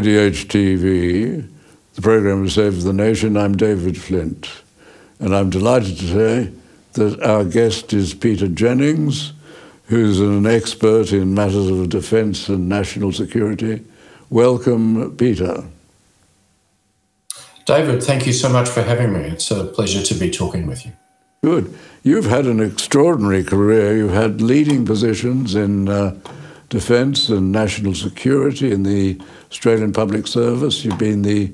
This is ADH TV, the program of Save the Nation. I'm David Flint, and I'm delighted to say that our guest is Peter Jennings, who's an expert in matters of defense and national security. Welcome, Peter. David, thank you so much for having me. It's a pleasure to be talking with you. Good. You've had an extraordinary career. You've had leading positions in uh, defense and national security in the Australian Public Service. You've been the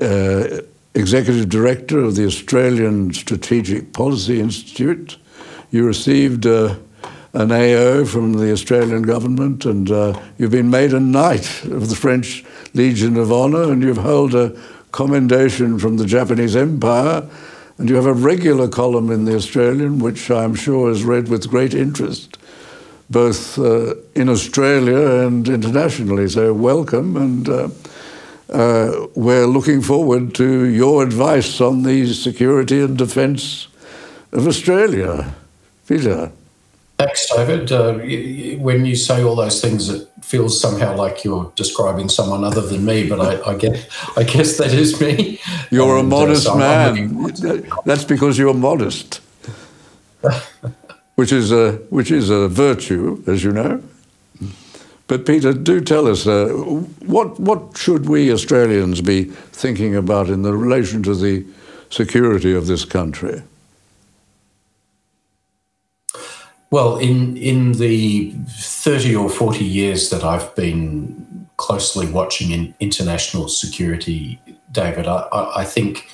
uh, executive director of the Australian Strategic Policy Institute. You received uh, an AO from the Australian government, and uh, you've been made a knight of the French Legion of Honor, and you've held a commendation from the Japanese Empire. And you have a regular column in the Australian, which I'm sure is read with great interest both uh, in Australia and internationally. So, welcome, and uh, uh, we're looking forward to your advice on the security and defence of Australia. Peter. Thanks, David. Uh, when you say all those things, it feels somehow like you're describing someone other than me, but I, I get, I guess that is me. You're and, a uh, modest so man. That's because you're modest. which is a which is a virtue, as you know. But Peter, do tell us uh, what what should we Australians be thinking about in the relation to the security of this country? Well, in in the thirty or forty years that I've been closely watching in international security, David, I, I think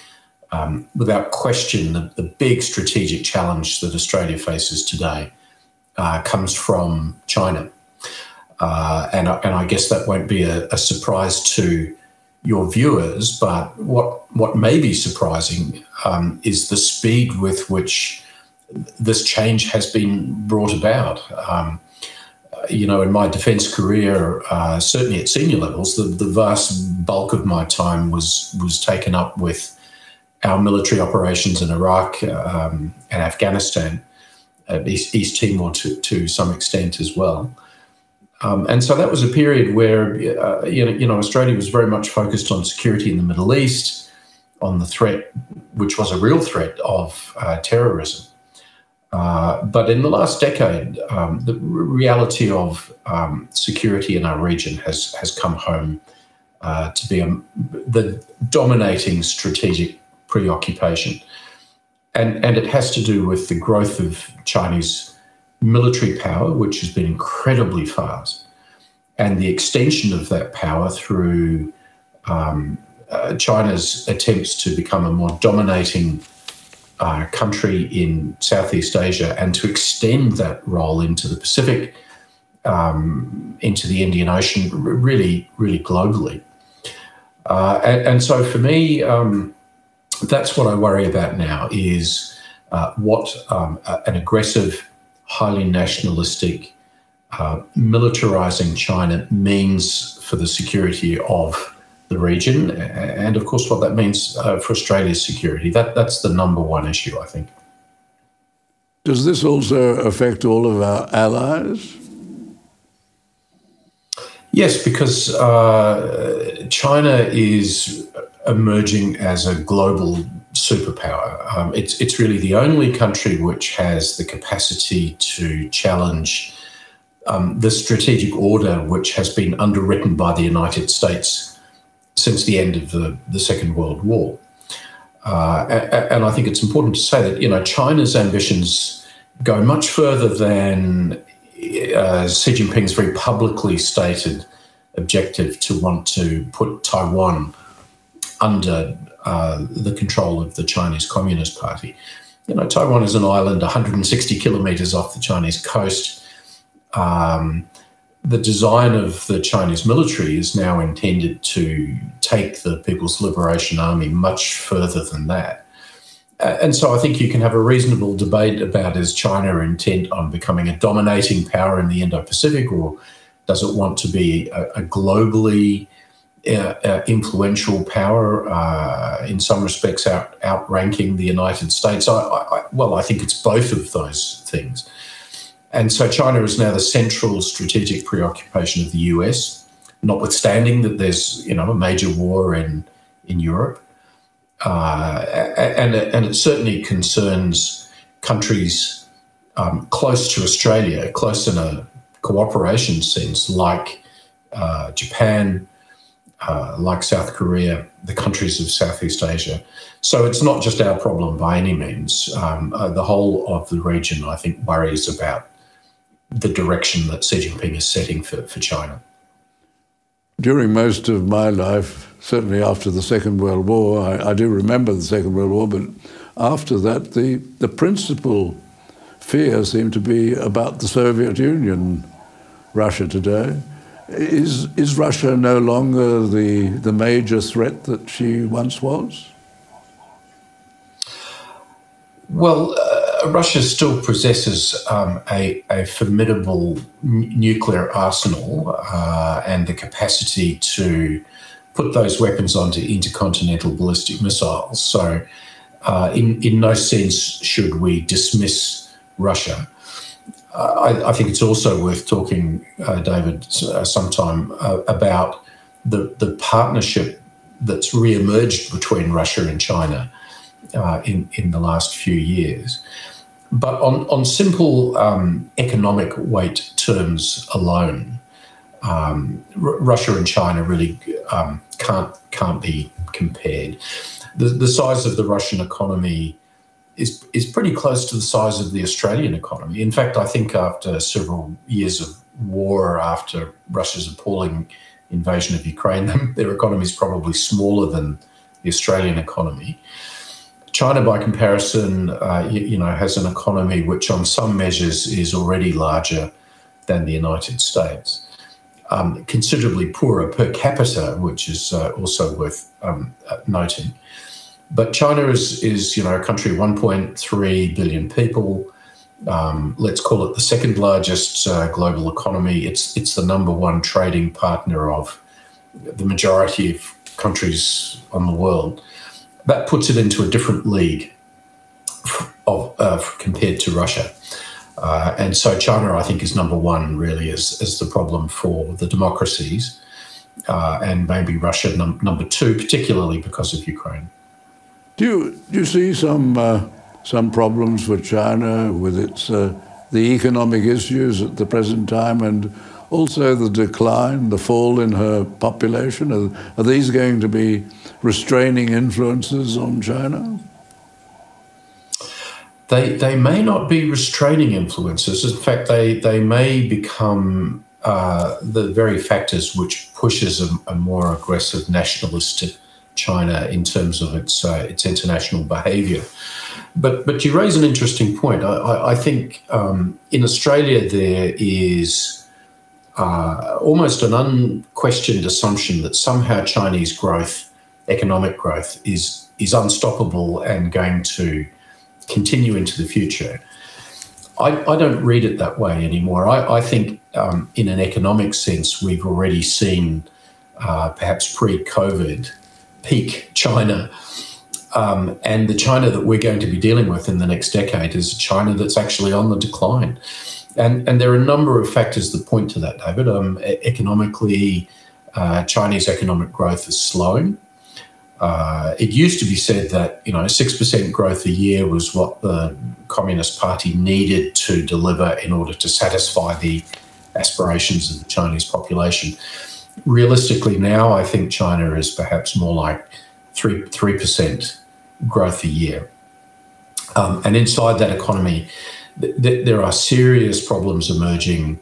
um, without question, the, the, big strategic challenge that Australia faces today uh, comes from China. Uh, and, and I guess that won't be a, a, surprise to your viewers, but what, what may be surprising um, is the speed with which this change has been brought about. Um, you know, in my defence career, uh, certainly at senior levels, the, the vast bulk of my time was was taken up with our military operations in Iraq um, and Afghanistan, uh, East, East, Timor to, to some extent as well. Um, and so that was a period where uh, you, know, you know Australia was very much focused on security in the Middle East, on the threat, which was a real threat of uh, terrorism. Uh, but in the last decade, um, the reality of um, security in our region has has come home uh, to be a, the dominating strategic preoccupation. And, and it has to do with the growth of Chinese military power, which has been incredibly fast, and the extension of that power through um, uh, China's attempts to become a more dominating uh, country in Southeast Asia and to extend that role into the Pacific, um, into the Indian Ocean, really, really globally. Uh, and, and, so for me, um, that's what I worry about now is uh, what um, an aggressive, highly nationalistic, uh, militarizing China means for the security of the region, and of course, what that means uh, for Australia's security. That that's the number one issue, I think. Does this also affect all of our allies? Yes, because uh, China is emerging as a global superpower. Um, it's it's really the only country which has the capacity to challenge um, the strategic order which has been underwritten by the United States since the end of the, the Second World War. Uh, and I think it's important to say that you know China's ambitions go much further than uh, Xi Jinping's very publicly stated objective to want to put Taiwan under uh, the control of the Chinese Communist Party. You know, Taiwan is an island 160 kilometers off the Chinese coast. Um, the design of the Chinese military is now intended to take the People's Liberation Army much further than that. and so I think you can have a reasonable debate about is China intent on becoming a dominating power in the Indo Pacific, or does it want to be a, a globally uh, uh, influential power, uh, in some respects, out, outranking the United States? I, I, well, I think it's both of those things. And so China is now the central strategic preoccupation of the US, notwithstanding that there's you know a major war in in Europe, uh, and and it certainly concerns countries um, close to Australia, close in a cooperation sense, like uh, Japan, uh, like South Korea, the countries of Southeast Asia. So it's not just our problem by any means. Um, uh, the whole of the region, I think, worries about the direction that Xi Jinping is setting for, for China. During most of my life, certainly after the Second World War, I, I do remember the Second World War, but after that, the, the principal fear seemed to be about the Soviet Union, Russia today. Is, is Russia no longer the, the major threat that she once was? Well, uh, Russia still possesses um, a, a, formidable n- nuclear arsenal uh, and the capacity to put those weapons onto intercontinental ballistic missiles. So, uh, in, in no sense should we dismiss Russia. I, I, think it's also worth talking, uh, David, uh, sometime uh, about the, the partnership that's re emerged between Russia and China. Uh, in in the last few years, but on, on simple um, economic weight terms alone, um, R- Russia and China really um, can't can't be compared. The, the size of the Russian economy is is pretty close to the size of the Australian economy. In fact, I think after several years of war, after Russia's appalling invasion of Ukraine, their economy is probably smaller than the Australian economy. China, by comparison, uh, you, you, know, has an economy which, on some measures, is already larger than the United States. Um, considerably poorer per capita, which is uh, also worth um, uh, noting. But China is, is, you know, a country of 1.3 billion people. Um, let's call it the second largest uh, global economy. It's it's the number one trading partner of the majority of countries on the world that puts it into a different league of, uh, compared to Russia. Uh, and so China, I think, is number one really as, as the problem for the democracies, uh, and maybe Russia num- number two, particularly because of Ukraine. Do you, do you see some, uh, some problems for China with its, uh, the economic issues at the present time and also the decline, the fall in her population? Are, are these going to be restraining influences on China? They, they may not be restraining influences. In fact, they, they may become uh, the very factors which pushes a, a, more aggressive nationalist China in terms of its uh, its international behaviour. But but you raise an interesting point. I, I, I think um, in Australia there is uh, almost an unquestioned assumption that somehow Chinese growth economic growth is is unstoppable and going to continue into the future. I, I don't read it that way anymore. I, I think, um, in an economic sense, we've already seen uh, perhaps pre COVID peak China. Um, and the China that we're going to be dealing with in the next decade is a China that's actually on the decline. And, and there are a number of factors that point to that, David. Um, economically, uh, Chinese economic growth is slowing. Uh, it used to be said that you know six percent growth a year was what the Communist Party needed to deliver in order to satisfy the aspirations of the Chinese population. Realistically, now I think China is perhaps more like three three percent growth a year, um, and inside that economy, th- th- there are serious problems emerging.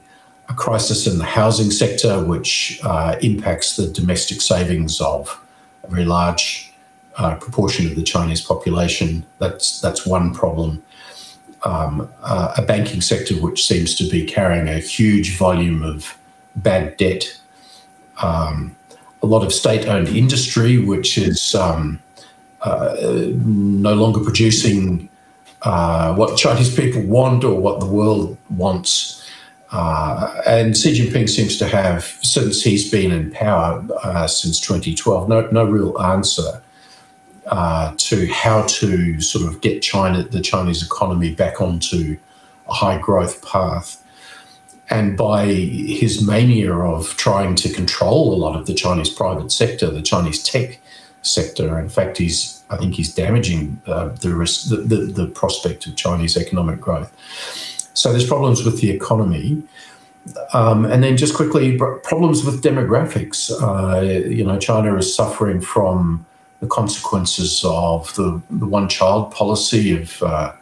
A crisis in the housing sector, which uh, impacts the domestic savings of a very large uh, proportion of the Chinese population. That's that's one problem. Um, uh, a banking sector which seems to be carrying a huge volume of bad debt. Um, a lot of state-owned industry which is um, uh, no longer producing uh, what Chinese people want or what the world wants. Uh, and Xi Jinping seems to have, since he's been in power uh, since 2012, no, no real answer uh, to how to sort of get China, the Chinese economy, back onto a high growth path. And by his mania of trying to control a lot of the Chinese private sector, the Chinese tech sector, in fact, he's I think he's damaging uh, the, risk, the, the the prospect of Chinese economic growth. So there's problems with the economy. Um, and then just quickly, problems with demographics. Uh, you know, China is suffering from the consequences of the, the one child policy of uh,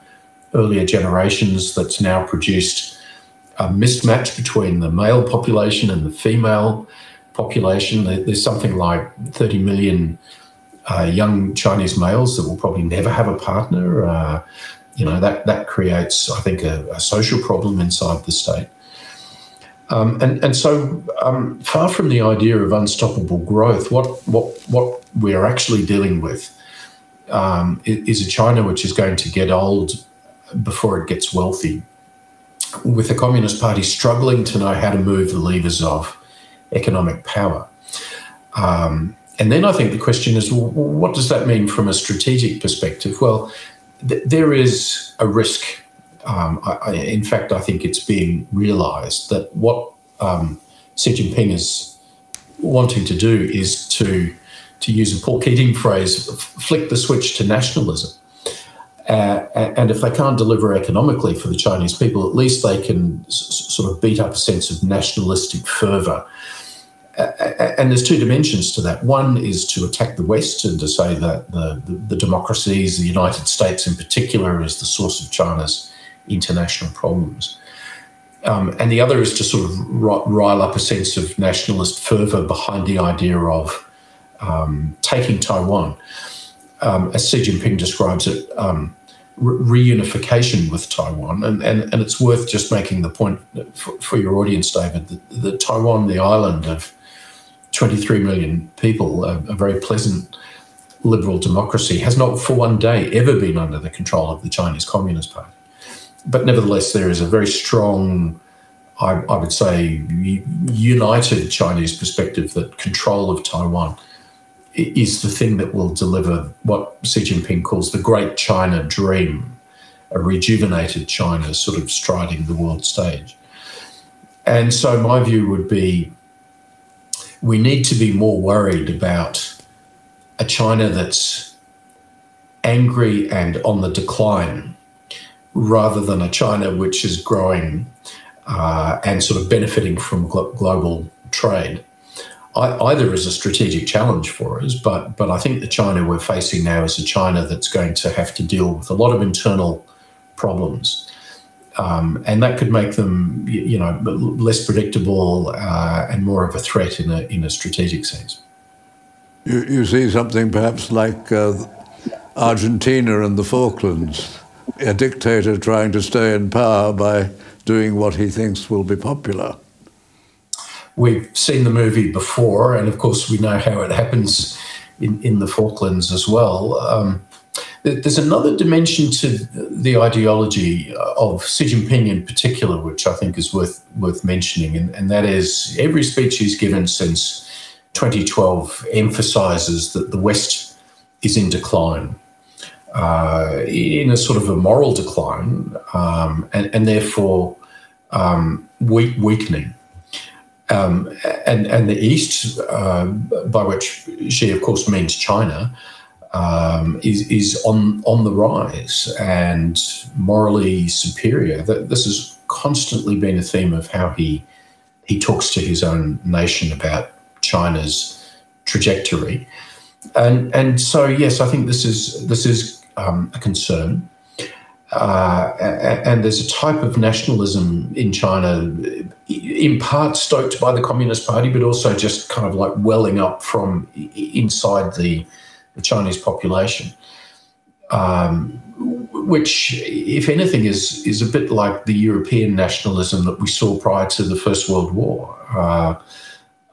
earlier generations that's now produced a mismatch between the male population and the female population. There's something like 30 million uh, young Chinese males that will probably never have a partner. Uh, you know that that creates, I think, a, a social problem inside the state. Um, and and so um, far from the idea of unstoppable growth, what what what we are actually dealing with um, is a China which is going to get old before it gets wealthy, with the Communist Party struggling to know how to move the levers of economic power. Um, and then I think the question is, well, what does that mean from a strategic perspective? Well, th- there is a risk. Um, I, I, in fact, I think it's being realised that what um, Xi Jinping is wanting to do is to, to use a Paul Keating phrase, flick the switch to nationalism. Uh, and if they can't deliver economically for the Chinese people, at least they can s- sort of beat up a sense of nationalistic fervour and there's two dimensions to that. One is to attack the West and to say that the, the, the, democracies, the United States in particular, is the source of China's international problems. Um, and the other is to sort of rile up a sense of nationalist fervour behind the idea of um, taking Taiwan. Um, as Xi Jinping describes it, um, reunification with Taiwan. And, and, and it's worth just making the point for, for your audience, David, that, that Taiwan, the island of 23 million people, a, a, very pleasant liberal democracy, has not for one day ever been under the control of the Chinese Communist Party. But nevertheless, there is a very strong, I, I would say, united Chinese perspective that control of Taiwan is the thing that will deliver what Xi Jinping calls the Great China Dream, a rejuvenated China sort of striding the world stage. And so my view would be we need to be more worried about a China that's angry and on the decline rather than a China which is growing uh, and sort of benefiting from glo- global trade. Either is a strategic challenge for us, but but I think the China we're facing now is a China that's going to have to deal with a lot of internal problems um, and that could make them, you know, less predictable uh, and more of a threat in a in a strategic sense. You, you see something perhaps like uh, Argentina and the Falklands, a dictator trying to stay in power by doing what he thinks will be popular. We've seen the movie before, and of course, we know how it happens in, in the Falklands as well. Um, there's another dimension to the ideology of Xi Jinping in particular, which I think is worth worth mentioning, and, and that is every speech he's given since 2012 emphasizes that the West is in decline, uh, in a sort of a moral decline, um, and, and, therefore um, weak, weakening. Um, and, and the East, uh, by which Xi of course, means China, um, is, is on, on the rise and morally superior. This has constantly been a theme of how he, he talks to his own nation about China's trajectory. And, and so, yes, I think this is, this is um, a concern. Uh, and there's a type of nationalism in China, in part stoked by the Communist Party, but also just kind of like welling up from inside the, the Chinese population, um, which, if anything, is is a bit like the European nationalism that we saw prior to the First World War. Uh,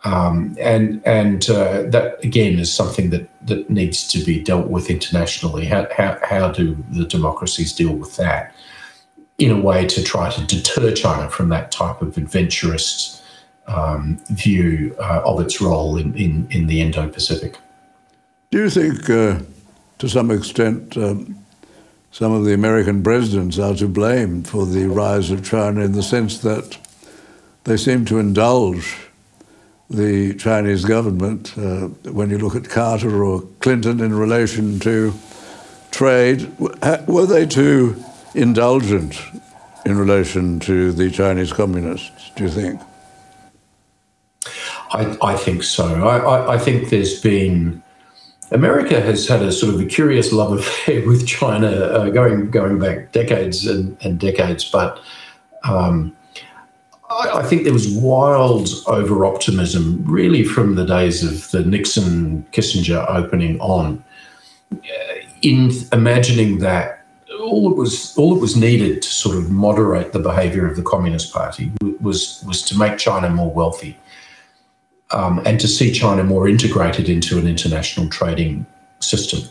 um, and and uh, that again is something that, that needs to be dealt with internationally. How, how, how do the democracies deal with that in a way to try to deter China from that type of adventurous um, view uh, of its role in, in, in the Indo Pacific? Do you think, uh, to some extent, um, some of the American presidents are to blame for the rise of China in the sense that they seem to indulge the Chinese government, uh, when you look at Carter or Clinton in relation to trade, were they too indulgent in relation to the Chinese communists, do you think? I, I think so. I, I, I, think there's been. America has had a sort of a curious love affair with China uh, going going back decades and, and decades, but um, I, think there was wild over optimism, really, from the days of the Nixon Kissinger opening on, uh, in imagining that all it was all it was needed to sort of moderate the behaviour of the Communist Party was was to make China more wealthy, um, and to see China more integrated into an international trading system.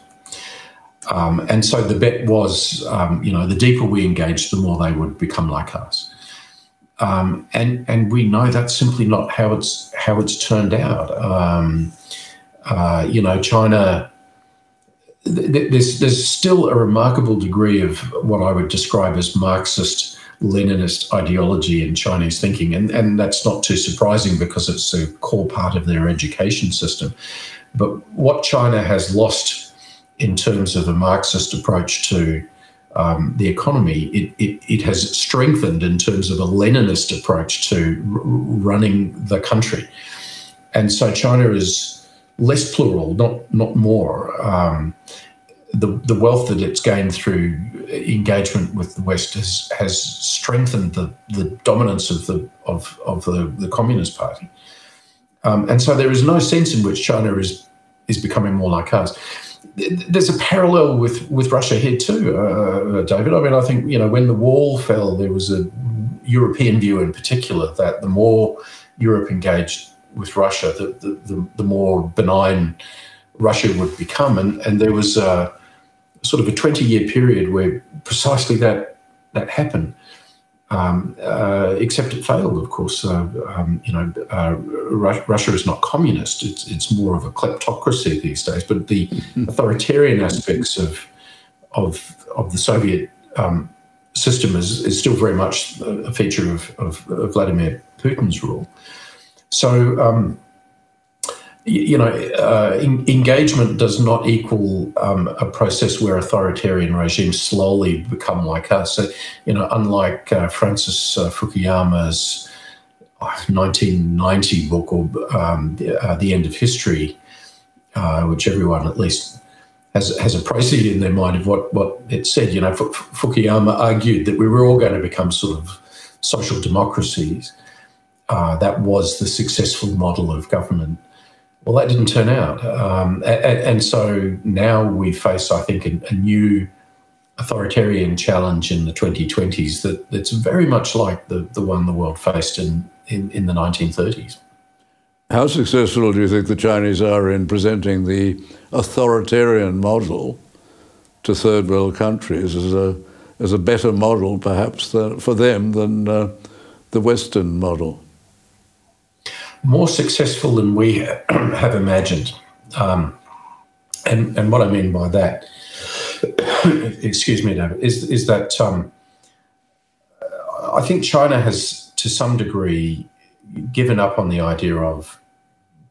Um, and so the bet was, um, you know, the deeper we engaged, the more they would become like us. Um, and and we know that's simply not how it's how it's turned out. Um, uh, you know, China. Th- there's there's still a remarkable degree of what I would describe as Marxist Leninist ideology in Chinese thinking, and and that's not too surprising because it's a core part of their education system. But what China has lost in terms of a Marxist approach to um, the economy, it, it, it, has strengthened in terms of a Leninist approach to r- running the country. And so China is less plural, not, not more. Um, the, the wealth that it's gained through engagement with the West has, has strengthened the, the dominance of the, of, of the, the Communist Party. Um, and so there is no sense in which China is, is becoming more like us there's a parallel with, with Russia here too, uh, David. I mean, I think you know when the wall fell, there was a European view in particular that the more Europe engaged with Russia, the the, the, the more benign Russia would become, and and there was a sort of a 20 year period where precisely that that happened. Um, uh, except it failed, of course. Uh, um, you know, uh, Russia is not communist; it's it's more of a kleptocracy these days. But the mm-hmm. authoritarian aspects of of of the Soviet um, system is, is still very much a feature of, of, of Vladimir Putin's rule. So um, you know, uh, in, engagement does not equal um, a process where authoritarian regimes slowly become like us. So, you know, unlike uh, Francis uh, Fukuyama's 1990 uh, book or um, the, uh, the, End of History, uh, which everyone at least has has a proceed in their mind of what what it said. You know, F- Fukuyama argued that we were all going to become sort of social democracies. that was the successful model of government well, that didn't turn out. Um, and, and, so now we face, I think, a, a, new authoritarian challenge in the 2020s that, that's very much like the, the one the world faced in, in, in the 1930s. How successful do you think the Chinese are in presenting the authoritarian model to third world countries as a as a better model, perhaps, for them than uh, the Western model. More successful than we have imagined. Um, and, and what I mean by that, excuse me, David, is, is that um, I think China has, to some degree, given up on the idea of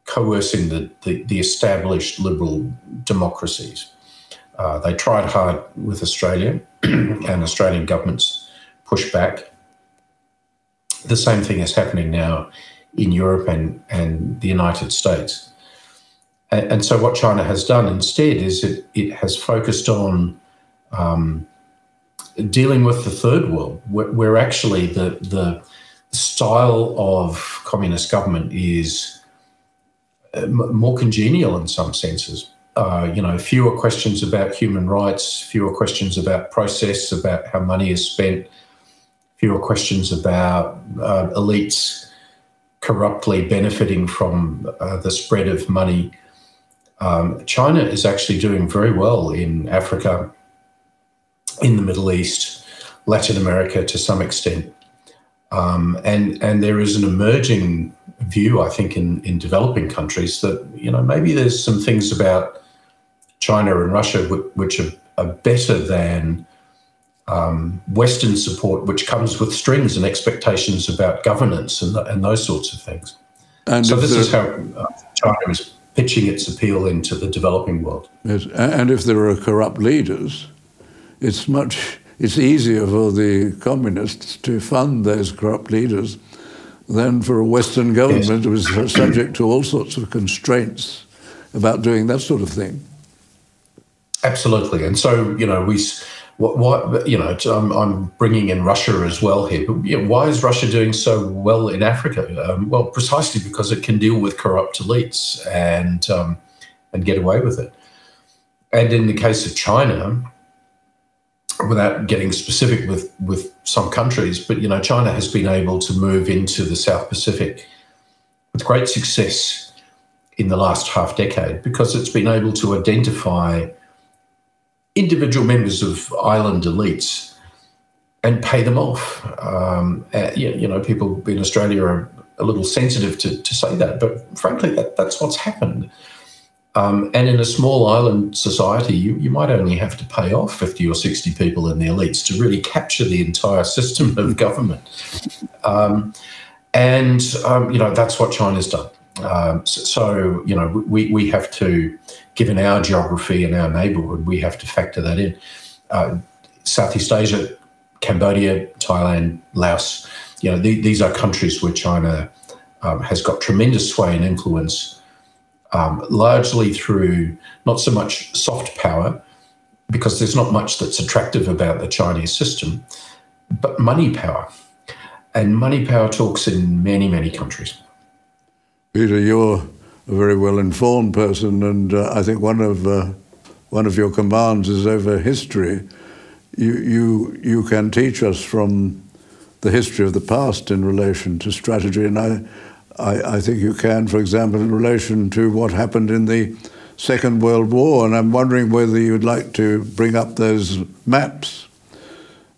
coercing the, the, the established liberal democracies. Uh, they tried hard with Australia, and Australian governments pushed back. The same thing is happening now in Europe and, and the United States. And, and so, what China has done instead is it, it has focused on um, dealing with the third world, where, where actually the, the style of communist government is uh, more congenial in some senses. Uh, you know, fewer questions about human rights, fewer questions about process, about how money is spent, fewer questions about uh, elites corruptly benefiting from uh, the spread of money. Um, China is actually doing very well in Africa, in the Middle East, Latin America to some extent. Um, and, and there is an emerging view, I think, in, in developing countries that, you know, maybe there's some things about China and Russia, which are, are better than um, Western support, which comes with strings and expectations about governance and, and those sorts of things. And so this is how uh, China is pitching its appeal into the developing world. Yes, and if there are corrupt leaders, it's much it's easier for the communists to fund those corrupt leaders than for a Western government yes. who is subject to all sorts of constraints about doing that sort of thing. Absolutely, and so you know we. What, what you know, I'm, I'm, bringing in Russia as well here. But you know, why is Russia doing so well in Africa? Um, well, precisely because it can deal with corrupt elites and um, and get away with it. And in the case of China, without getting specific with with some countries, but you know, China has been able to move into the South Pacific with great success in the last half decade because it's been able to identify individual members of island elites and pay them off. Um, uh, you, know, people in Australia are a little sensitive to, to say that, but frankly, that, that's what's happened. Um, and in a small island society, you, you might only have to pay off 50 or 60 people in the elites to really capture the entire system of government. Um, and, um, you know, that's what China's done. Um, so, so, you know, we, we have to, given our geography and our neighborhood, we have to factor that in. Uh, Southeast Asia, Cambodia, Thailand, Laos, you know, the, these are countries where China um, has got tremendous sway and influence um, largely through not so much soft power, because there's not much that's attractive about the Chinese system, but money power. And money power talks in many, many countries. Peter, you're a very well informed person, and uh, I think one of, uh, one of your commands is over history. You, you, you can teach us from the history of the past in relation to strategy, and I, I, I, think you can, for example, in relation to what happened in the Second World War. And I'm wondering whether you'd like to bring up those maps,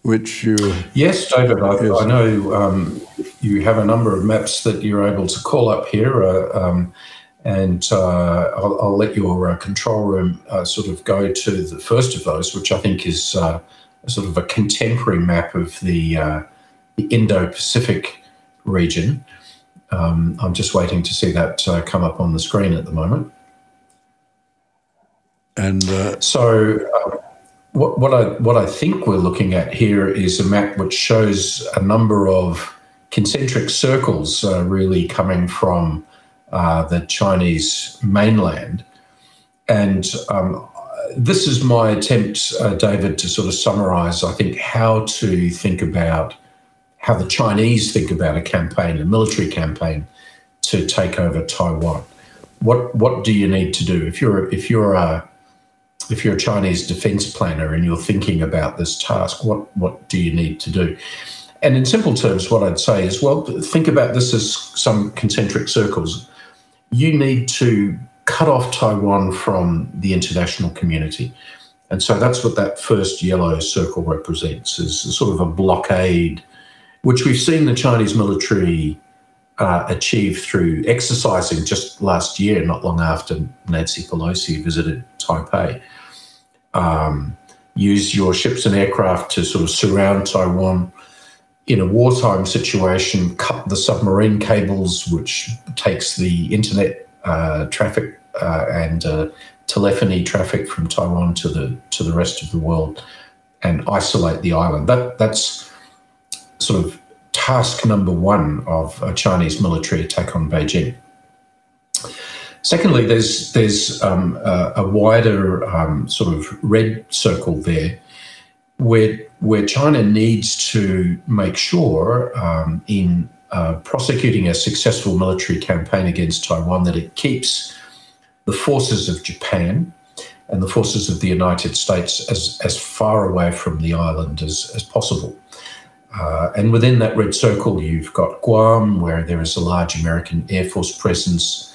which you. Yes, David, I, yes. I know um, you have a number of maps that you're able to call up here. Uh, um, and uh, I'll, I'll, let your uh, control room uh, sort of go to the first of those, which I think is uh, sort of a contemporary map of the, uh, the Indo Pacific region. Um, I'm just waiting to see that uh, come up on the screen at the moment. And uh, so, uh, what, what, I what I think we're looking at here is a map which shows a number of concentric circles, uh, really coming from uh, the Chinese mainland, and um, this is my attempt, uh, David, to sort of summarize. I think how to think about how the Chinese think about a campaign, a military campaign, to take over Taiwan. What what do you need to do if you're if you're a if you're a Chinese defense planner and you're thinking about this task? What what do you need to do? And in simple terms, what I'd say is, well, think about this as some concentric circles. You need to cut off Taiwan from the international community. And so that's what that first yellow circle represents is sort of a blockade, which we've seen the Chinese military uh, achieve through exercising just last year, not long after Nancy Pelosi visited Taipei. Um, use your ships and aircraft to sort of surround Taiwan in a wartime situation, cut the submarine cables, which takes the internet uh, traffic uh, and uh, telephony traffic from Taiwan to the to the rest of the world, and isolate the island. That that's sort of task number one of a Chinese military attack on Beijing. Secondly, there's there's um, a, a, wider um, sort of red circle there, where where China needs to make sure um, in uh, prosecuting a successful military campaign against Taiwan that it keeps the forces of Japan and the forces of the United States as as far away from the island as as possible. Uh, and within that red circle, you've got Guam, where there is a large American Air Force presence.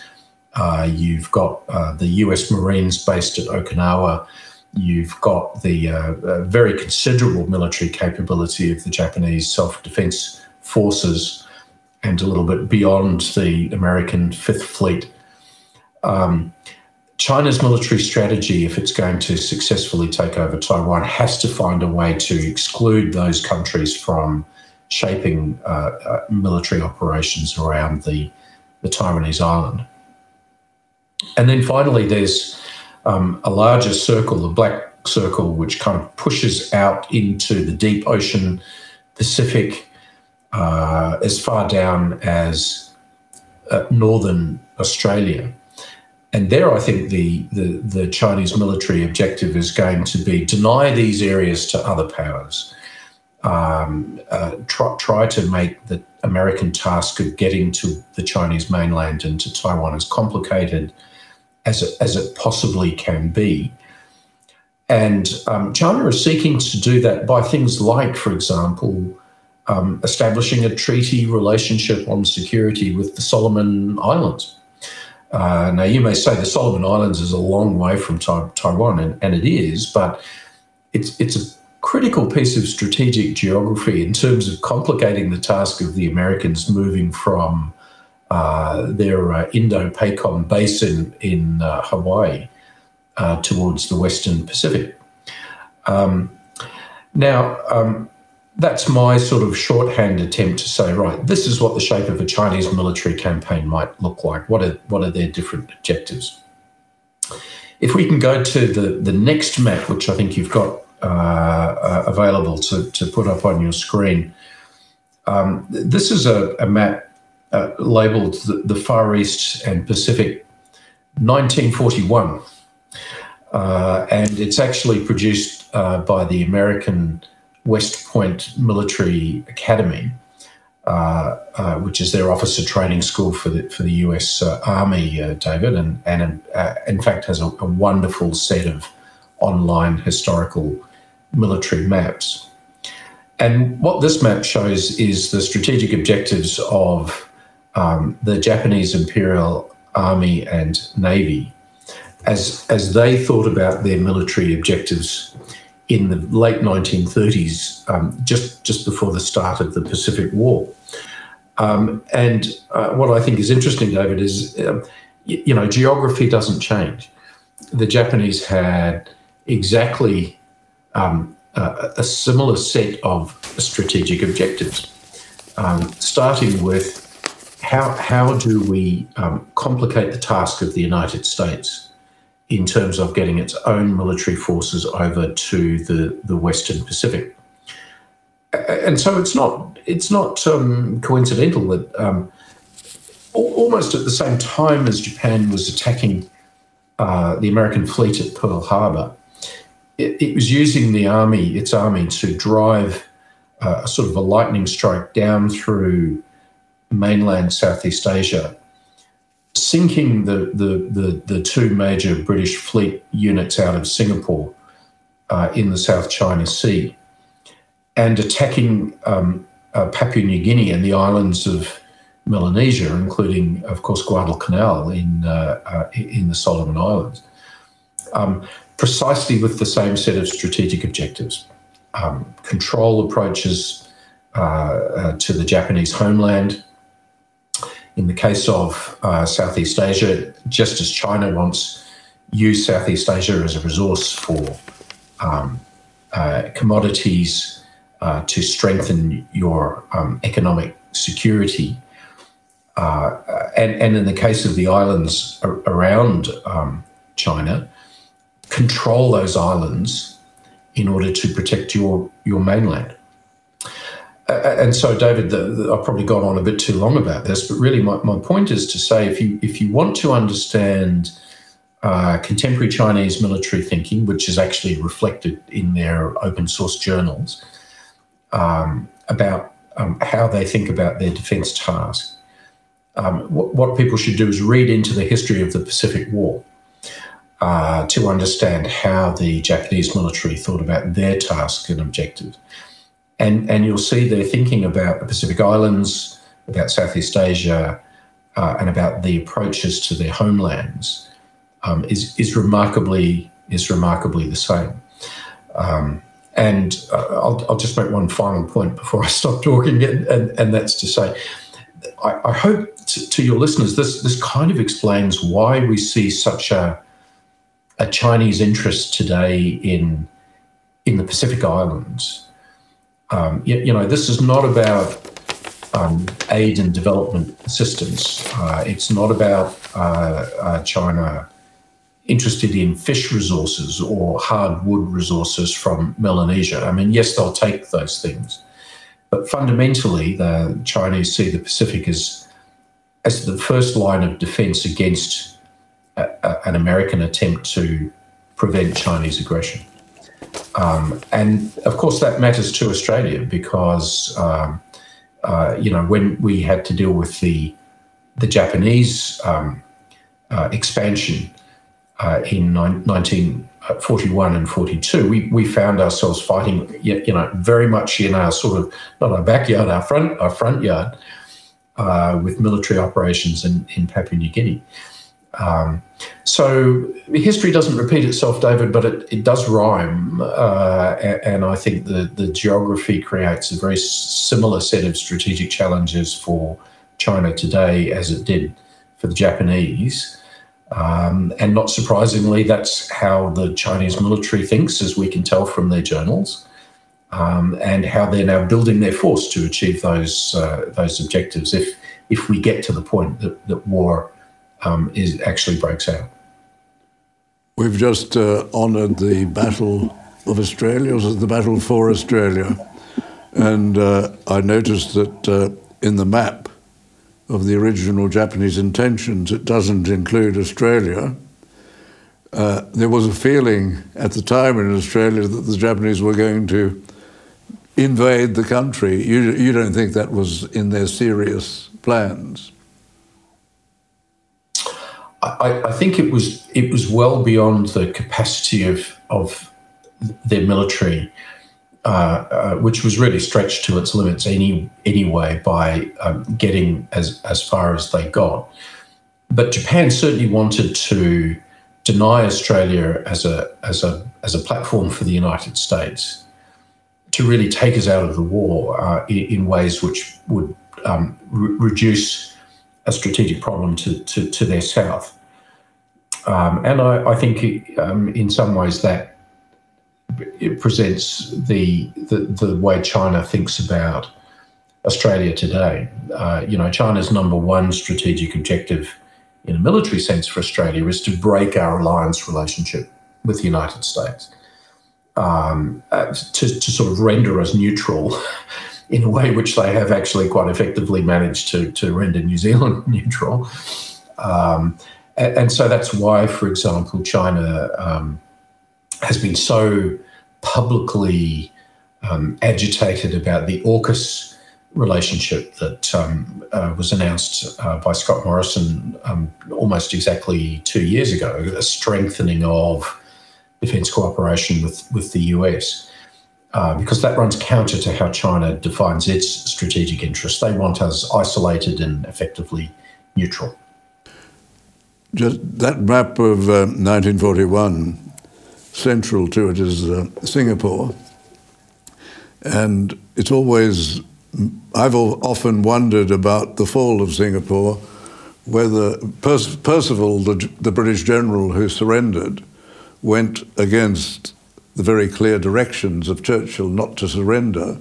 Uh, you've got uh, the US Marines based at Okinawa. You've got the uh, uh, very considerable military capability of the Japanese self defense forces and a little bit beyond the American Fifth Fleet. Um, China's military strategy, if it's going to successfully take over Taiwan, has to find a way to exclude those countries from shaping uh, uh, military operations around the, the Taiwanese island. And then finally, there's um, a larger circle, the black circle, which kind of pushes out into the deep ocean Pacific uh, as far down as uh, northern Australia. And there, I think the, the, the Chinese military objective is going to be deny these areas to other powers. Um, uh, try, try to make the American task of getting to the Chinese mainland and to Taiwan as complicated as it, as it possibly can be. And um, China is seeking to do that by things like, for example, um, establishing a treaty relationship on security with the Solomon Islands. Uh, now, you may say the Solomon Islands is a long way from ta- Taiwan, and, and, it is, but it's, it's a critical piece of strategic geography in terms of complicating the task of the Americans moving from their uh, Indo-PACOM basin in uh, Hawaii uh, towards the Western Pacific. Um, now, um, that's my sort of shorthand attempt to say, right, this is what the shape of a Chinese military campaign might look like. What are what are their different objectives? If we can go to the, the next map, which I think you've got uh, available to, to put up on your screen, um, this is a, a map uh, labeled the, the, Far East and Pacific 1941. Uh, and it's actually produced uh, by the American West Point Military Academy, uh, uh, which is their officer training school for the, for the US uh, Army, David, and, and in fact has a, a wonderful set of online historical military maps. And what this map shows is the strategic objectives of um, the Japanese Imperial Army and Navy as, as they thought about their military objectives in the late 1930s, um, just, just before the start of the Pacific War. Um, and uh, what I think is interesting, David, is uh, you, you know geography doesn't change. The Japanese had exactly um, a, a, similar set of strategic objectives, um, starting with how, how do we um, complicate the task of the United States in terms of getting its own military forces over to the, the Western Pacific? And so it's not it's not um, coincidental that um, almost at the same time as Japan was attacking uh, the American fleet at Pearl Harbor, it, it, was using the army, its army, to drive uh, a sort of a lightning strike down through mainland Southeast Asia, sinking the, the, the, the two major British fleet units out of Singapore uh, in the South China Sea, and attacking um, uh, Papua New Guinea and the islands of Melanesia, including, of course, Guadalcanal in, uh, uh in the Solomon Islands. Um, precisely with the same set of strategic objectives. Um, control approaches uh, uh, to the Japanese homeland. In the case of uh, Southeast Asia, just as China wants use Southeast Asia as a resource for um, uh, commodities uh, to strengthen your um, economic security. Uh, and, and in the case of the islands around um, China, control those islands in order to protect your, your mainland. And so, David, the, the, I've probably gone on a bit too long about this, but really, my, my point is to say if you if you want to understand uh, contemporary Chinese military thinking, which is actually reflected in their open source journals, um, about um, how they think about their defense task. Um, what, what, people should do is read into the history of the Pacific War uh, to understand how the Japanese military thought about their task and objective. And, and you'll see they're thinking about the Pacific Islands, about Southeast Asia, uh, and about the approaches to their homelands um, is is remarkably is remarkably the same. Um, and uh, I'll, I'll, just make one final point before I stop talking, and, and, and that's to say, I, I hope to, to, your listeners this this kind of explains why we see such a a Chinese interest today in in the Pacific Islands. Um, you, you, know, this is not about um, aid and development assistance. Uh, it's not about uh, uh, China interested in fish resources or hardwood resources from Melanesia. I mean, yes, they'll take those things, but fundamentally, the Chinese see the Pacific as as the first line of defence against a, a, an American attempt to prevent Chinese aggression. Um, and of course, that matters to Australia because um, uh, you know when we had to deal with the the Japanese um, uh, expansion uh, in 1941 and 42, we, we found ourselves fighting, you know, very much in our sort of not our backyard, our front our front yard, uh, with military operations in, in Papua New Guinea. Um, so history doesn't repeat itself, David, but it, it does rhyme, uh, and, and, I think the the geography creates a very similar set of strategic challenges for China today as it did for the Japanese. Um, and not surprisingly, that's how the Chinese military thinks, as we can tell from their journals, um, and how they're now building their force to achieve those uh, those objectives. If if we get to the point that, that war um, is actually breaks out. We've just uh, honoured the Battle of Australia, the Battle for Australia, and uh, I noticed that uh, in the map of the original Japanese intentions, it doesn't include Australia. Uh, there was a feeling at the time in Australia that the Japanese were going to invade the country. You, you don't think that was in their serious plans? I, I think it was it was well beyond the capacity of of their military uh, uh, which was really stretched to its limits any anyway by um, getting as as far as they got. But Japan certainly wanted to deny Australia as a as a as a platform for the United States to really take us out of the war uh, in, in, ways which would um, re- reduce a strategic problem to, to, to their south. Um, and I, I think um, in some ways that it presents the, the, the way China thinks about Australia today. Uh, you know, China's number one strategic objective in a military sense for Australia is to break our alliance relationship with the United States, um, uh, to, to sort of render us neutral in a way which they have actually quite effectively managed to, to render New Zealand neutral. Um, and, and, so that's why, for example, China um, has been so publicly um, agitated about the AUKUS relationship that um, uh, was announced uh, by Scott Morrison um, almost exactly two years ago, a strengthening of defence cooperation with, with the US. Uh, because that runs counter to how China defines its strategic interests. They want us isolated and effectively neutral. Just that map of 1941 uh, central to it is uh, Singapore. And it's always, I've often wondered about the fall of Singapore, whether Percival, the, the British general who surrendered, went against the very clear directions of Churchill not to surrender.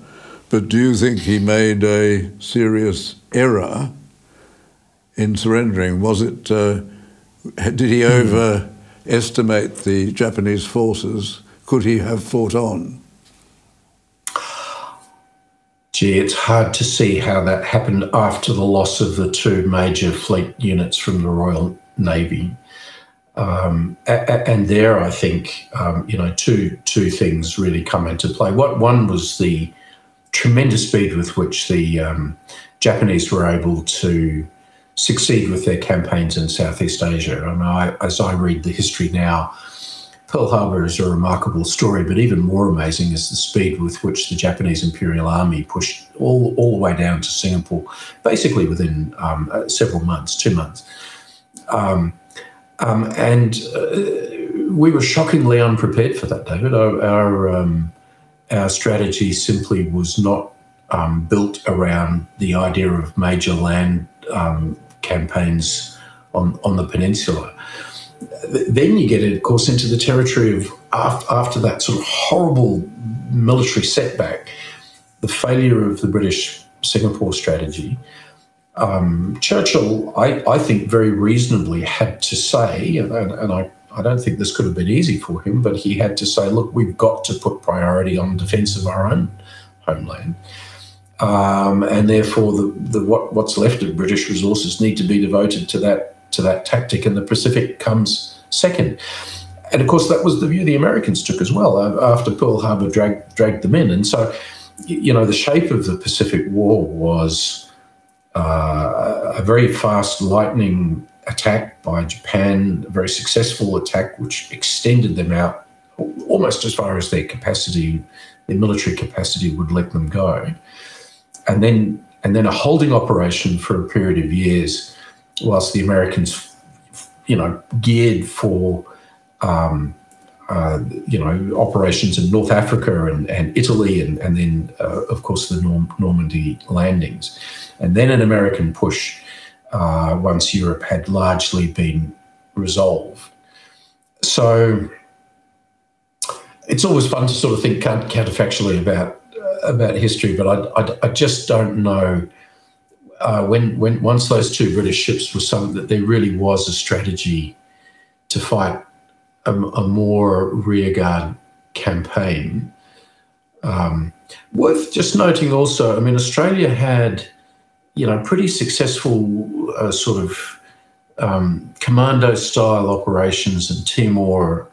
But do you think he made a serious error in surrendering? Was it, uh, did he hmm. overestimate the Japanese forces? Could he have fought on? Gee, it's hard to see how that happened after the loss of the two major fleet units from the Royal Navy. Um, and there, I think um, you know two two things really come into play. What one was the tremendous speed with which the um, Japanese were able to succeed with their campaigns in Southeast Asia. Mean, I, as I read the history now, Pearl Harbor is a remarkable story, but even more amazing is the speed with which the Japanese Imperial Army pushed all, all the way down to Singapore, basically within um, uh, several months, two months. Um, um, and uh, we were shockingly unprepared for that, David. Our, our, um, our strategy simply was not um, built around the idea of major land um, campaigns on, on the peninsula then you get, of course, into the territory of after that sort of horrible military setback, the failure of the British Singapore strategy. Um, Churchill, I, I, think, very reasonably had to say, and, and I, I don't think this could have been easy for him, but he had to say, look, we've got to put priority on defence of our own homeland. Um, and therefore, the, the, what, what's left of British resources need to be devoted to that to that tactic, and the Pacific comes second. And of course, that was the view the Americans took as well uh, after Pearl Harbor dragged, dragged them in. And so, you know, the shape of the Pacific War was uh, a very fast, lightning attack by Japan, a very successful attack which extended them out almost as far as their capacity, their military capacity would let them go. And then, and then a holding operation for a period of years whilst the Americans, you know, geared for, um, uh, you know, operations in North Africa and, and Italy, and, and then, uh, of course, the Norm- Normandy landings. And then an American push uh, once Europe had largely been resolved. So it's always fun to sort of think counterfactually about about history, but I, I, I just don't know uh, when when once those two British ships were sunk, that there really was a strategy to fight a, a more rearguard campaign. Um, worth just noting also, I mean, Australia had, you know, pretty successful uh, sort of um, commando style operations in Timor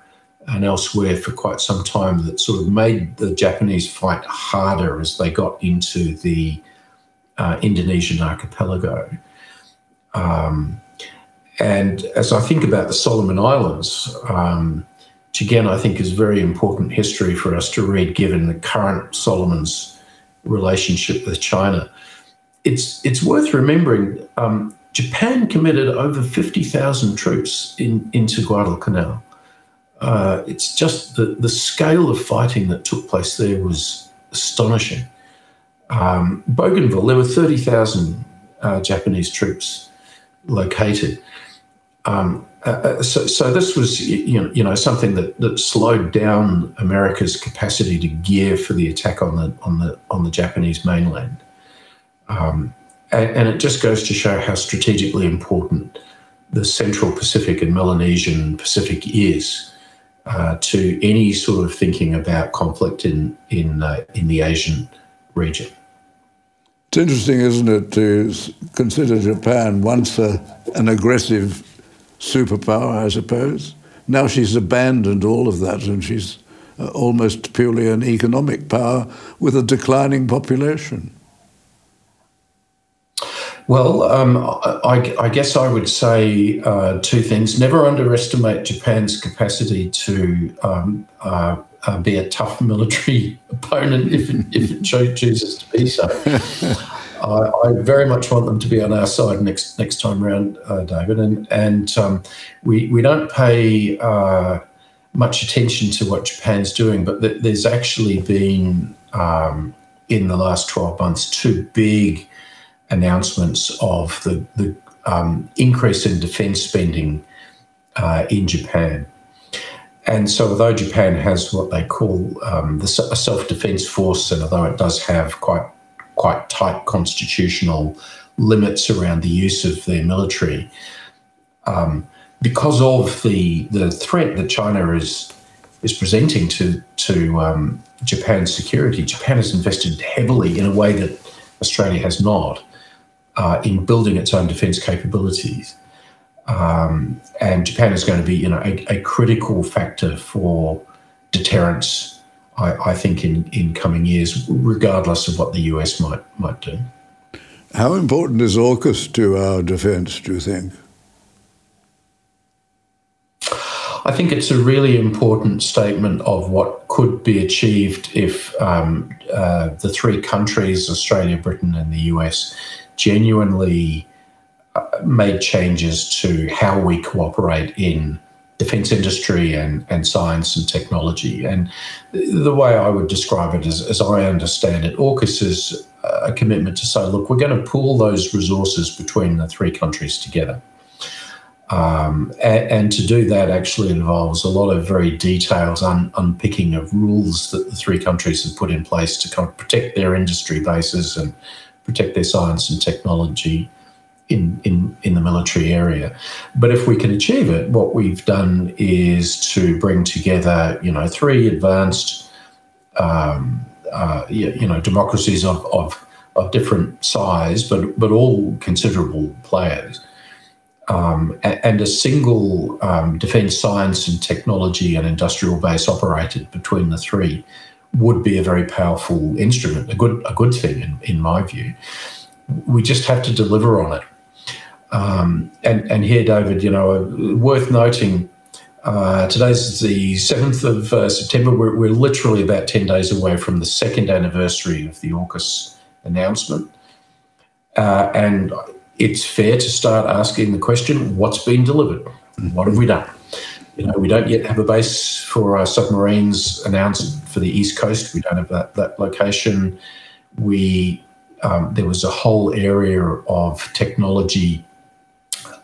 and elsewhere for quite some time that sort of made the Japanese fight harder as they got into the uh, Indonesian archipelago. Um, and as I think about the Solomon Islands, um, which again I think is very important history for us to read given the current Solomon's relationship with China, it's, it's worth remembering um, Japan committed over 50,000 troops in, into Guadalcanal. Uh, it's just the, the scale of fighting that took place there was astonishing um, Bougainville, there were 30,000 uh, Japanese troops located. Um, uh, uh, so, so, this was, you know, you know, something that, that slowed down America's capacity to gear for the attack on the on the on the Japanese mainland, um, and, and, it just goes to show how strategically important the Central Pacific and Melanesian Pacific is uh, to any sort of thinking about conflict in in uh, in the Asian region. It's interesting, isn't it, to consider Japan once a, an aggressive superpower, I suppose. Now she's abandoned all of that and she's uh, almost purely an economic power with a declining population. Well, um, I, I, guess I would say uh, two things. Never underestimate Japan's capacity to um, uh, uh, be a tough military opponent if it, if it chooses to be so. I, I, very much want them to be on our side next next time around, uh, David. And and um, we we don't pay uh, much attention to what Japan's doing, but th- there's actually been um, in the last 12 months two big announcements of the, the um, increase in defense spending uh, in Japan. And so, although Japan has what they call um, the, a self defense force, and although it does have quite quite tight constitutional limits around the use of their military, um, because of the the threat that China is is presenting to to um, Japan's security, Japan has invested heavily in a way that Australia has not uh, in building its own defence capabilities. Um, and Japan is going to be, you know, a, a critical factor for deterrence. I, I, think in, in coming years, regardless of what the US might might do. How important is AUKUS to our defence? Do you think? I think it's a really important statement of what could be achieved if um, uh, the three countries, Australia, Britain, and the US, genuinely made changes to how we cooperate in defence industry and, and science and technology. And the way I would describe it is, as I understand it, AUKUS is a commitment to say, look, we're going to pool those resources between the three countries together. Um, and, and, to do that actually involves a lot of very detailed un, unpicking of rules that the three countries have put in place to kind of protect their industry bases and protect their science and technology in, in, in the military area. But if we can achieve it, what we've done is to bring together, you know, three advanced, um, uh, you know, democracies of, of, of different size, but, but all considerable players. Um, and a single um, defence science and technology and industrial base operated between the three would be a very powerful instrument, a good a good thing in, in my view. We just have to deliver on it. Um, and, and here, David, you know, worth noting, uh, today's the 7th of uh, September. We're, we're literally about 10 days away from the second anniversary of the AUKUS announcement. Uh, and it's fair to start asking the question what's been delivered? What have we done? You know, we don't yet have a base for our submarines announced for the East Coast. We don't have that, that location. We um, there was a whole area of technology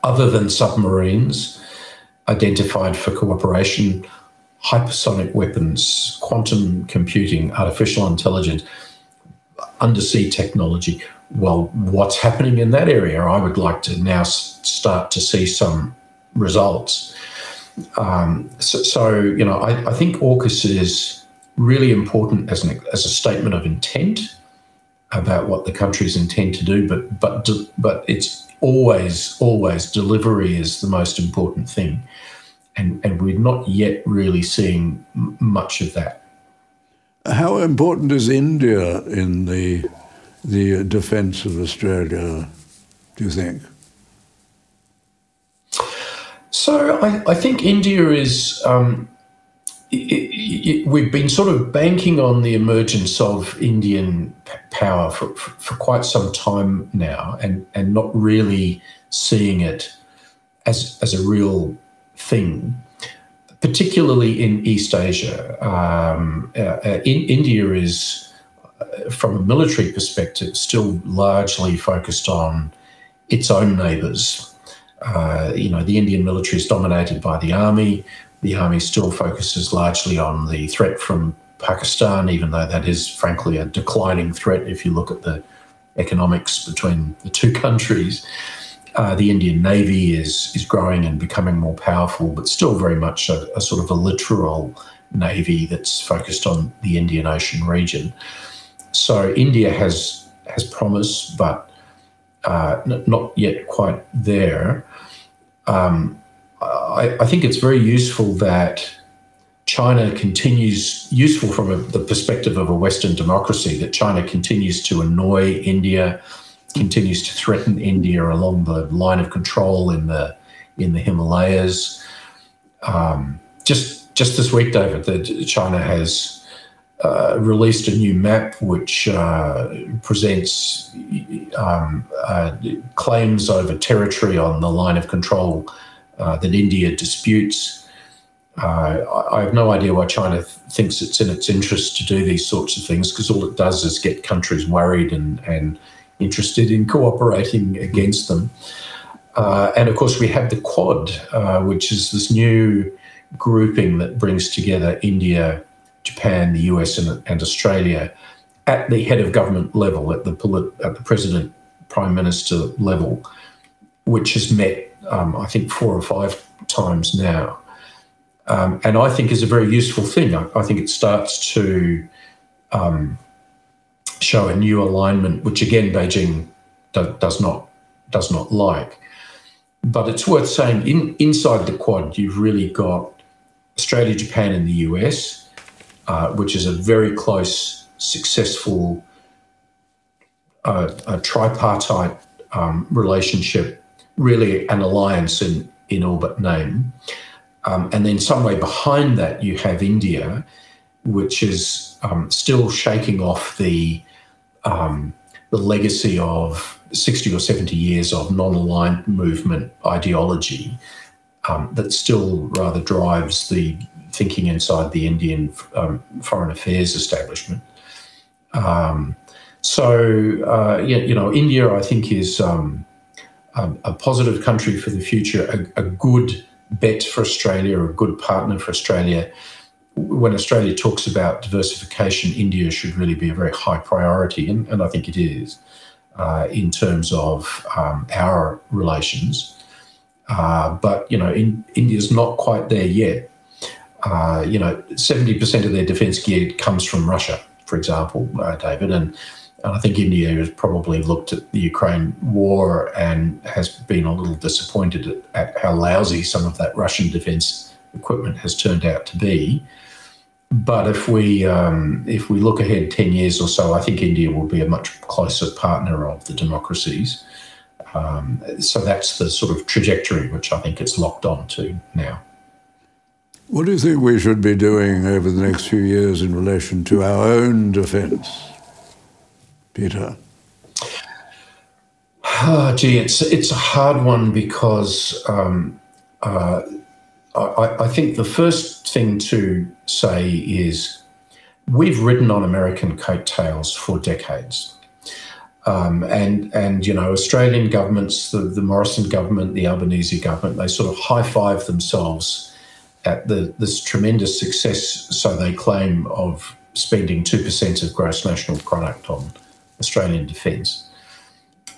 other than submarines identified for cooperation, hypersonic weapons, quantum computing, artificial intelligence, undersea technology. Well, what's happening in that area? I would like to now start to see some results. Um, so, so, you know, I, I, think AUKUS is really important as, an, as a statement of intent about what the countries intend to do, but but but it's always, always delivery is the most important thing. And, and we're not yet really seeing m- much of that. How important is India in the, the defence of Australia, do you think? So I, I think India is um, it, it, we've been sort of banking on the emergence of Indian power for, for, for, quite some time now, and, and not really seeing it as, as a real thing, particularly in East Asia. Um, uh, uh in, India is, uh, from a military perspective, still largely focused on its own neighbours. Uh, you know, the Indian military is dominated by the army the army still focuses largely on the threat from Pakistan, even though that is frankly a declining threat if you look at the economics between the two countries. Uh, the Indian Navy is is growing and becoming more powerful, but still very much a, a, sort of a littoral navy that's focused on the Indian Ocean region. So India has has promise, but uh, n- not yet quite there. Um, I, I, think it's very useful that China continues, useful from a, the perspective of a Western democracy, that China continues to annoy India, continues to threaten India along the line of control in the in the Himalayas. Um, just just this week, David, that China has uh, released a new map which uh, presents um, uh, claims over territory on the line of control uh, that India disputes. Uh, I have no idea why China thinks it's in its interest to do these sorts of things because all it does is get countries worried and, and interested in cooperating against them. Uh, and of course, we have the Quad, uh, which is this new grouping that brings together India, Japan, the US, and, and Australia at the head of government level, at the, at the president, prime minister level, which has met, um, I think, four or five times now um, and I think is a very useful thing. I, I think it starts to um, show a new alignment, which again Beijing do, does not does not like. But it's worth saying in inside the Quad, you've really got Australia, Japan, and the US, uh, which is a very close, successful uh, tripartite um, relationship, really an alliance in in all but name. Um, and then somewhere behind that, you have India, which is um, still shaking off the um, the legacy of 60 or 70 years of non-aligned movement ideology um, that still rather drives the thinking inside the Indian um, foreign affairs establishment. Um, so, uh, you know, India, I think, is a positive country for the future, a, a good bet for Australia a good partner for Australia. When Australia talks about diversification, India should really be a very high priority, and, and I think it is uh, in terms of um, our relations. Uh, but you know, in, India's not quite there yet. Uh, you know, seventy percent of their defence gear comes from Russia, for example, uh, David, and and I think India has probably looked at the Ukraine war and has been a little disappointed at, how lousy some of that Russian defence equipment has turned out to be. But if we um, if we look ahead ten years or so, I think India will be a much closer partner of the democracies. Um, so that's the sort of trajectory which I think it's locked on to now. What do you think we should be doing over the next few years in relation to our own defence? Peter? Oh, gee, it's it's a hard one because um, uh, I, I, think the first thing to say is we've ridden on American coattails for decades. Um, and and you know Australian governments, the, the Morrison government, the Albanese government, they sort of high five themselves at the this tremendous success, so they claim, of spending two percent of gross national product on Australian defence.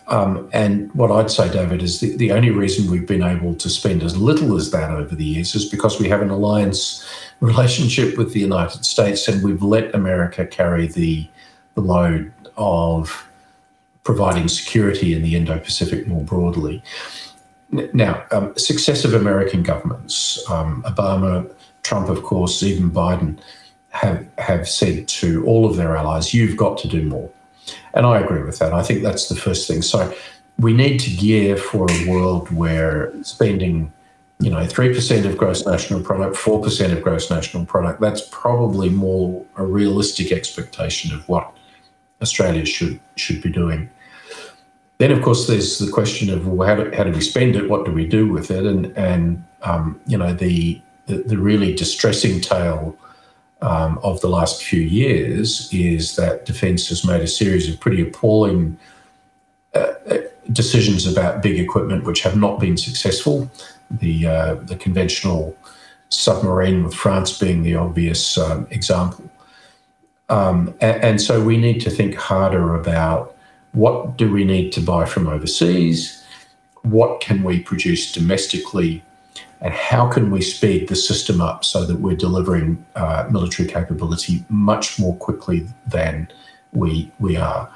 Um, and what I'd say, David, is the, the only reason we've been able to spend as little as that over the years is because we have an alliance relationship with the United States and we've let America carry the, the load of providing security in the Indo Pacific more broadly. Now, um, successive American governments, um, Obama, Trump, of course, even Biden, have, have said to all of their allies, you've got to do more. And I agree with that. I think that's the first thing. So we need to gear for a world where spending, you know, 3% of gross national product, 4% of gross national product, that's probably more a realistic expectation of what Australia should should be doing. Then, of course, there's the question of well, how do, how do we spend it? What do we do with it? And and um, you know the, the the really distressing tale um, of the last few years is that defence has made a series of pretty appalling uh, uh, decisions about big equipment which have not been successful. The uh, the conventional submarine with France being the obvious um, example. Um, and, and, so we need to think harder about what do we need to buy from overseas, what can we produce domestically and how can we speed the system up so that we're delivering uh, military capability much more quickly than we we are.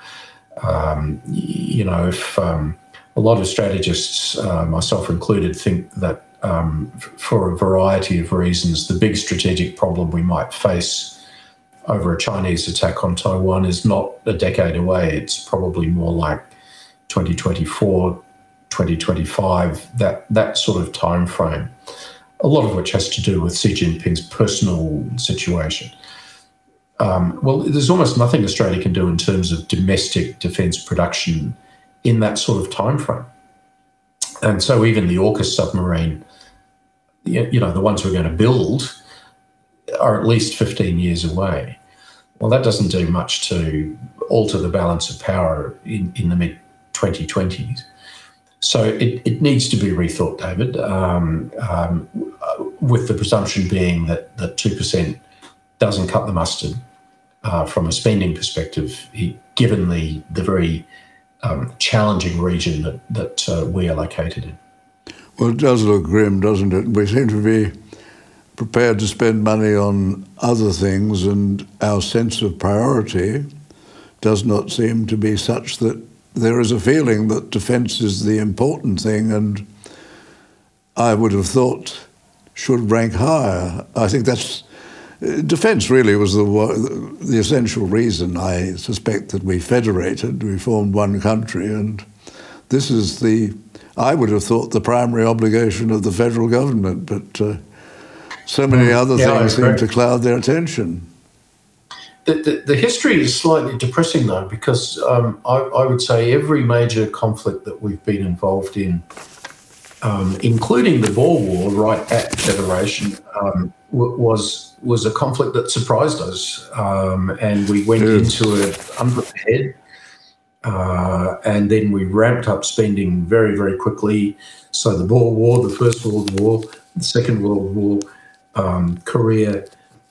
Um, you know, if um, a lot of strategists, uh, myself included, think that um, for a variety of reasons, the big strategic problem we might face over a Chinese attack on Taiwan is not a decade away. It's probably more like 2024, 2025, that, that sort of time frame, a lot of which has to do with Xi Jinping's personal situation. Um, well, there's almost nothing Australia can do in terms of domestic defence production in that sort of time frame. And so even the AUKUS submarine, you know, the ones we're going to build are at least 15 years away. Well, that doesn't do much to alter the balance of power in, in the mid 2020s. So it, it needs to be rethought, David, um, um, with the presumption being that, that 2% doesn't cut the mustard uh, from a spending perspective, given the, the very um, challenging region that, that uh, we are located in. Well, it does look grim, doesn't it? We seem to be prepared to spend money on other things, and our sense of priority does not seem to be such that there is a feeling that defence is the important thing, and I would have thought should rank higher. I think that's defence. Really, was the the essential reason. I suspect that we federated, we formed one country, and this is the. I would have thought the primary obligation of the federal government, but. Uh, so many mm. other yeah, things seem to cloud their attention. The, the, the, history is slightly depressing, though, because um, I, I, would say every major conflict that we've been involved in, um, including the Boer War right at Federation, um, w- was was a conflict that surprised us, um, and we went into it unprepared. Uh, and then we ramped up spending very, very quickly. So the Boer War, the First World War, the Second World War, um, Korea,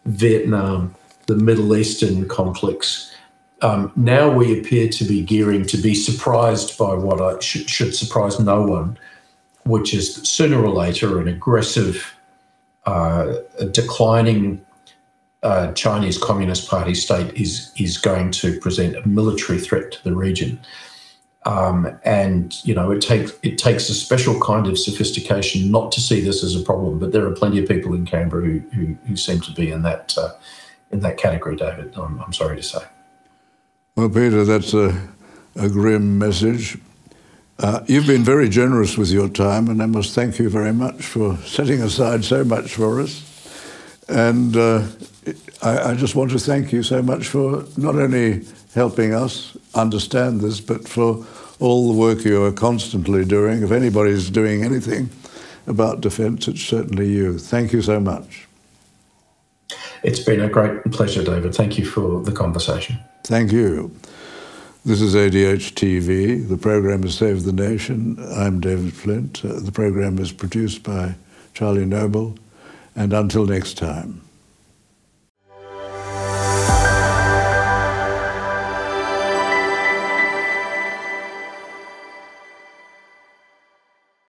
Vietnam, the Middle Eastern conflicts. Um, now we appear to be gearing to be surprised by what I should, should surprise no one, which is sooner or later an aggressive, uh, declining uh, Chinese Communist Party state is is going to present a military threat to the region. Um, and you know, it takes it takes a special kind of sophistication not to see this as a problem. But there are plenty of people in Canberra who who, who seem to be in that uh, in that category. David, I'm, I'm sorry to say. Well, Peter, that's a a grim message. Uh, you've been very generous with your time, and I must thank you very much for setting aside so much for us. And uh, I, I, just want to thank you so much for not only helping us understand this, but for all the work you are constantly doing. If anybody's doing anything about defence, it's certainly you. Thank you so much. It's been a great pleasure, David. Thank you for the conversation. Thank you. This is ADH TV. The program is Save the Nation. I'm David Flint. Uh, the program is produced by Charlie Noble. And until next time.